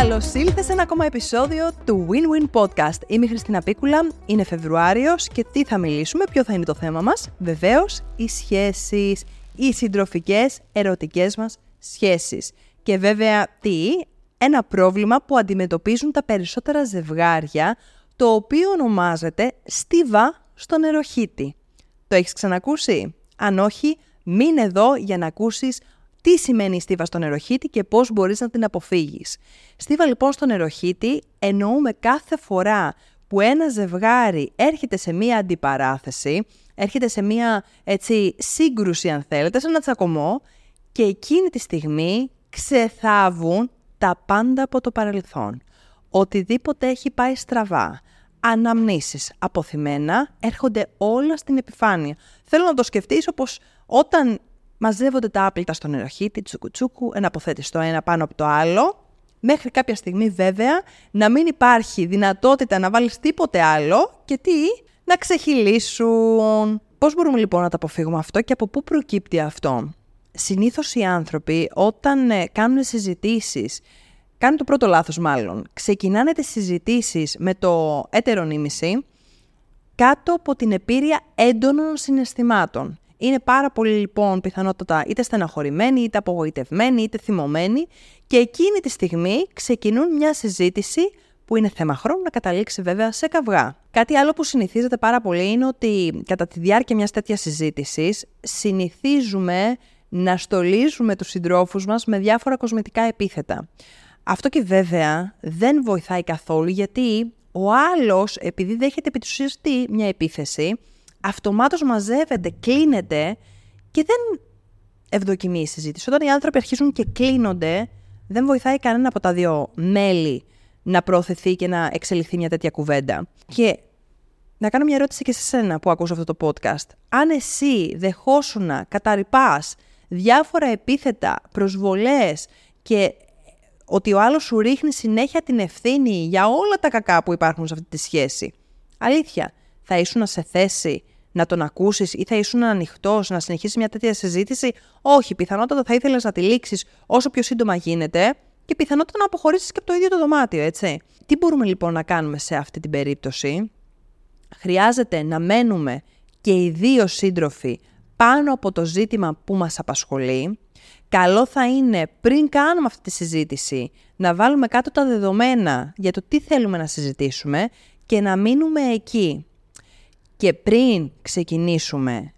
Καλώς ήλθες σε ένα ακόμα επεισόδιο του Win-Win Podcast. Είμαι η Χριστίνα Πίκουλα, είναι Φεβρουάριος και τι θα μιλήσουμε, ποιο θα είναι το θέμα μας; Βεβαίως, οι σχέσεις, οι συντροφικές, ερωτικές μας σχέσεις. Και βέβαια, τι, ένα πρόβλημα που αντιμετωπίζουν τα περισσότερα ζευγάρια, το οποίο ονομάζεται στίβα στο νεροχύτη. Το έχεις ξανακούσει; Αν όχι, μείνε εδώ για να ακούσεις τι σημαίνει η στίβα στο νεροχύτη και πώς μπορείς να την αποφύγεις. Στίβα λοιπόν στο νεροχύτη εννοούμε κάθε φορά που ένα ζευγάρι έρχεται σε μία αντιπαράθεση, έρχεται σε μία έτσι σύγκρουση αν θέλετε, σε ένα τσακωμό και εκείνη τη στιγμή ξεθάβουν τα πάντα από το παρελθόν. Οτιδήποτε έχει πάει στραβά, αναμνήσεις αποθυμένα έρχονται όλα στην επιφάνεια. Θέλω να το σκεφτείς όπως όταν μαζεύονται τα άπλυτα στο νεροχύτη, τσουκουτσούκου, ένα αποθέτει το ένα πάνω από το άλλο, μέχρι κάποια στιγμή βέβαια να μην υπάρχει δυνατότητα να βάλεις τίποτε άλλο και τι, να ξεχυλήσουν. Πώς μπορούμε λοιπόν να το αποφύγουμε αυτό και από πού προκύπτει αυτό; Συνήθως οι άνθρωποι όταν ε, κάνουν συζητήσεις κάνουν το πρώτο λάθος μάλλον. Ξεκινάνε τις συζητήσεις με το έτερο νήμιση κάτω από την επίρρεια έντονων συναισθημάτων. Είναι πάρα πολύ λοιπόν πιθανότατα είτε στεναχωρημένοι, είτε απογοητευμένοι, είτε θυμωμένοι και εκείνη τη στιγμή ξεκινούν μια συζήτηση που είναι θέμα χρόνου να καταλήξει βέβαια σε καυγά. Κάτι άλλο που συνηθίζεται πάρα πολύ είναι ότι κατά τη διάρκεια μιας τέτοιας συζήτησης συνηθίζουμε να στολίζουμε τους συντρόφους μας με διάφορα κοσμητικά επίθετα. Αυτό και βέβαια δεν βοηθάει καθόλου γιατί ο άλλος επειδή δέχεται επί τι μια επίθεση αυτομάτως μαζεύεται, κλείνεται και δεν ευδοκιμεί η συζήτηση. Όταν οι άνθρωποι αρχίζουν και κλείνονται δεν βοηθάει κανένα από τα δύο μέλη να προωθηθεί και να εξελιχθεί μια τέτοια κουβέντα. Και να κάνω μια ερώτηση και σε σένα που ακούς αυτό το podcast. Αν εσύ δεχόσουν να καταρρυπάς διάφορα επίθετα, προσβολές και ότι ο άλλος σου ρίχνει συνέχεια την ευθύνη για όλα τα κακά που υπάρχουν σε αυτή τη σχέση. Αλήθεια, θα ήσουν σε θέση να τον ακούσεις ή θα ήσουν ανοιχτός να συνεχίσεις μια τέτοια συζήτηση; Όχι, πιθανότατα θα ήθελες να τη λήξεις όσο πιο σύντομα γίνεται και πιθανότατα να αποχωρήσεις και από το ίδιο το δωμάτιο, έτσι. Τι μπορούμε λοιπόν να κάνουμε σε αυτή την περίπτωση; Χρειάζεται να μένουμε και οι δύο σύντροφοι πάνω από το ζήτημα που μας απασχολεί καλό θα είναι πριν κάνουμε αυτή τη συζήτηση να βάλουμε κάτω τα δεδομένα για το τι θέλουμε να συζητήσουμε και να μείνουμε εκεί. Και πριν ξεκινήσουμε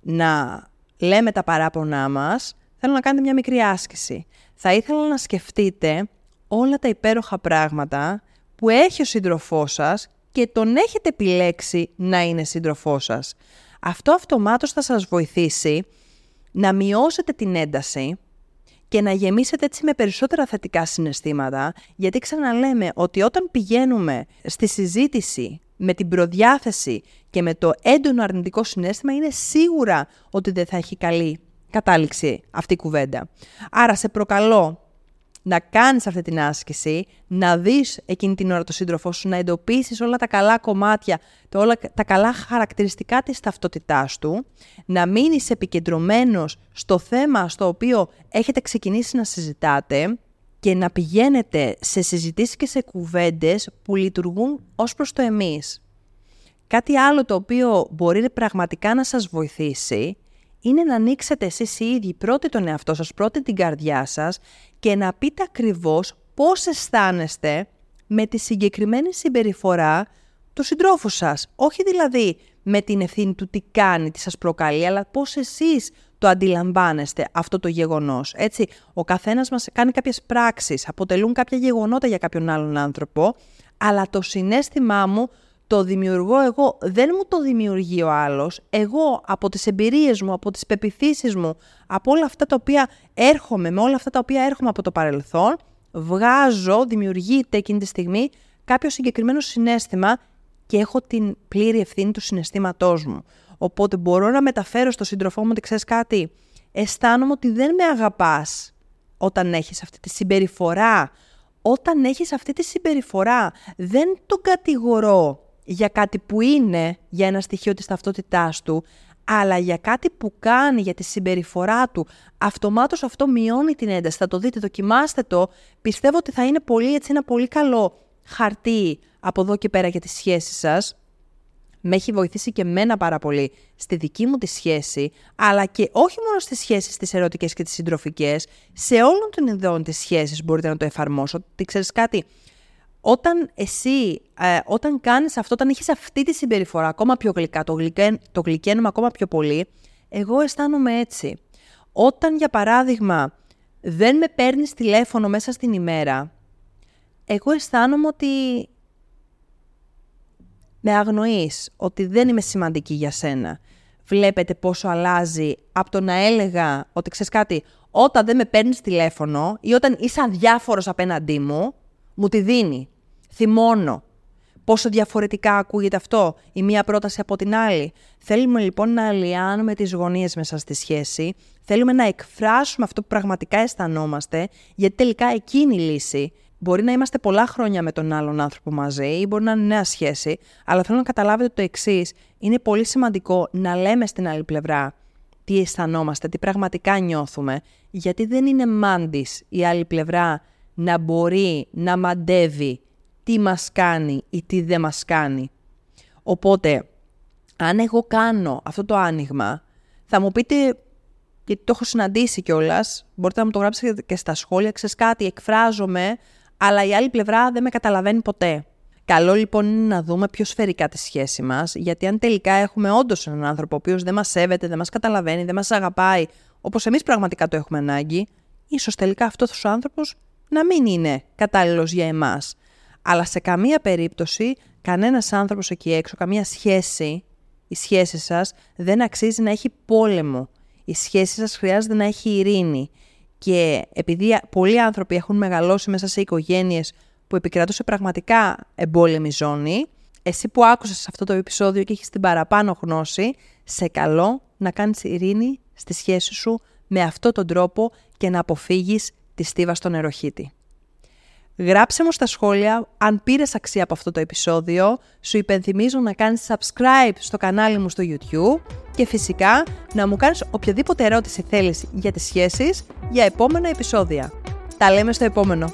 να λέμε τα παράπονά μας, θέλω να κάνετε μια μικρή άσκηση. Θα ήθελα να σκεφτείτε όλα τα υπέροχα πράγματα που έχει ο σύντροφός σας και τον έχετε επιλέξει να είναι σύντροφός σας. Αυτό αυτομάτως θα σας βοηθήσει να μειώσετε την ένταση και να γεμίσετε έτσι με περισσότερα θετικά συναισθήματα, γιατί ξαναλέμε ότι όταν πηγαίνουμε στη συζήτηση με την προδιάθεση και με το έντονο αρνητικό συνέστημα, είναι σίγουρα ότι δεν θα έχει καλή κατάληξη αυτή η κουβέντα. Άρα σε προκαλώ να κάνεις αυτή την άσκηση, να δεις εκείνη την ώρα το σύντροφό σου, να εντοπίσεις όλα τα καλά κομμάτια, όλα τα καλά χαρακτηριστικά της ταυτότητάς του, να μείνεις επικεντρωμένος στο θέμα στο οποίο έχετε ξεκινήσει να συζητάτε και να πηγαίνετε σε συζητήσεις και σε κουβέντες που λειτουργούν ως προς το εμείς. Κάτι άλλο το οποίο μπορεί πραγματικά να σας βοηθήσει είναι να ανοίξετε εσείς οι ίδιοι πρώτοι τον εαυτό σας, πρώτη την καρδιά σας και να πείτε ακριβώς πώς αισθάνεστε με τη συγκεκριμένη συμπεριφορά του συντρόφου σας. Όχι δηλαδή με την ευθύνη του τι κάνει, τι σας προκαλεί, αλλά πώς εσείς το αντιλαμβάνεστε αυτό το γεγονός. Έτσι, ο καθένας μας κάνει κάποιες πράξεις, αποτελούν κάποια γεγονότα για κάποιον άλλον άνθρωπο, αλλά το συνέστημά μου το δημιουργώ εγώ, δεν μου το δημιουργεί ο άλλος. Εγώ από τις εμπειρίες μου, από τις πεπιθήσεις μου, από όλα αυτά τα οποία έρχομαι, με όλα αυτά τα οποία έρχομαι από το παρελθόν, βγάζω, δημιουργείται εκείνη τη στιγμή κάποιο συγκεκριμένο συνέστημα και έχω την πλήρη ευθύνη του συναισθήματός μου. Οπότε μπορώ να μεταφέρω στο σύντροφό μου ότι ξέρεις κάτι, αισθάνομαι ότι δεν με αγαπάς όταν έχεις αυτή τη συμπεριφορά. Όταν έχεις αυτή τη συμπεριφορά, δεν τον κατηγορώ για κάτι που είναι, για ένα στοιχείο της ταυτότητάς του, αλλά για κάτι που κάνει, για τη συμπεριφορά του, αυτομάτως αυτό μειώνει την ένταση. Θα το δείτε, δοκιμάστε το. Πιστεύω ότι θα είναι πολύ, έτσι, ένα πολύ καλό χαρτί από εδώ και πέρα για τις σχέσεις σας με έχει βοηθήσει και μένα πάρα πολύ στη δική μου τη σχέση, αλλά και όχι μόνο στις σχέσεις τις ερωτικές και τις συντροφικές, σε όλων των ειδών τις σχέσεις μπορείτε να το εφαρμόσω. Τι ξέρεις κάτι, όταν εσύ, ε, όταν κάνεις αυτό, όταν έχεις αυτή τη συμπεριφορά ακόμα πιο γλυκά, το, γλυκέ, το γλυκαίνουμε ακόμα πιο πολύ, εγώ αισθάνομαι έτσι. Όταν, για παράδειγμα, δεν με παίρνεις τηλέφωνο μέσα στην ημέρα, εγώ αισθάνομαι ότι με αγνοείς, ότι δεν είμαι σημαντική για σένα. Βλέπετε πόσο αλλάζει από το να έλεγα ότι ξέρεις κάτι, όταν δεν με παίρνεις τηλέφωνο ή όταν είσαι αδιάφορος απέναντί μου, μου τη δίνει. Θυμώνω. Πόσο διαφορετικά ακούγεται αυτό; Η μία πρόταση από την άλλη. Θέλουμε λοιπόν να αλλοιάνουμε τις γωνίες μέσα στη σχέση. Θέλουμε να εκφράσουμε αυτό που πραγματικά αισθανόμαστε, γιατί τελικά εκείνη η λύση Μπορεί να είμαστε πολλά χρόνια με τον άλλον άνθρωπο μαζί ή μπορεί να είναι νέα σχέση, αλλά θέλω να καταλάβετε το εξής. Είναι πολύ σημαντικό να λέμε στην άλλη πλευρά τι αισθανόμαστε, τι πραγματικά νιώθουμε, γιατί δεν είναι μάντης η άλλη πλευρά να μπορεί να μαντεύει τι μας κάνει ή τι δεν μας κάνει. Οπότε, αν εγώ κάνω αυτό το άνοιγμα, θα μου πείτε, γιατί το έχω συναντήσει κιόλας, μπορείτε να μου το γράψετε και στα σχόλια, ξέρεις κάτι, εκφράζομαι, αλλά η άλλη πλευρά δεν με καταλαβαίνει ποτέ. Καλό λοιπόν είναι να δούμε πιο σφαιρικά τη σχέση μας, γιατί αν τελικά έχουμε όντως έναν άνθρωπο ο οποίος δεν μας σέβεται, δεν μας καταλαβαίνει, δεν μας αγαπάει, όπως εμείς πραγματικά το έχουμε ανάγκη, ίσως τελικά αυτός ο άνθρωπος να μην είναι κατάλληλος για εμάς. Αλλά σε καμία περίπτωση κανένας άνθρωπος εκεί έξω, καμία σχέση, η σχέση σας δεν αξίζει να έχει πόλεμο. Η σχέση σας χρειάζεται να έχει ειρήνη. Και επειδή πολλοί άνθρωποι έχουν μεγαλώσει μέσα σε οικογένειες που επικρατούσε πραγματικά εμπόλεμη ζώνη, εσύ που άκουσες αυτό το επεισόδιο και έχεις την παραπάνω γνώση, σε καλό να κάνεις ειρήνη στη σχέση σου με αυτόν τον τρόπο και να αποφύγεις τη στίβα στον νεροχύτη. Γράψε μου στα σχόλια αν πήρες αξία από αυτό το επεισόδιο. Σου υπενθυμίζω να κάνεις subscribe στο κανάλι μου στο YouTube και φυσικά να μου κάνεις οποιαδήποτε ερώτηση θέλεις για τις σχέσεις για επόμενα επεισόδια. Τα λέμε στο επόμενο.